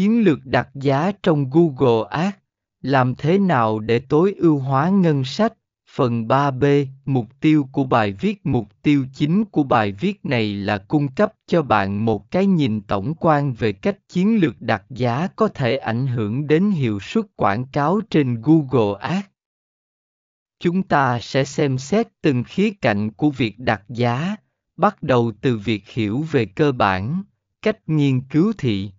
Chiến lược đặt giá trong Google Ads, làm thế nào để tối ưu hóa ngân sách? Phần 3B, mục tiêu của bài viết Mục tiêu chính của bài viết này là cung cấp cho bạn một cái nhìn tổng quan về cách chiến lược đặt giá có thể ảnh hưởng đến hiệu suất quảng cáo trên Google Ads. Chúng ta sẽ xem xét từng khía cạnh của việc đặt giá, bắt đầu từ việc hiểu về cơ bản, cách nghiên cứu thị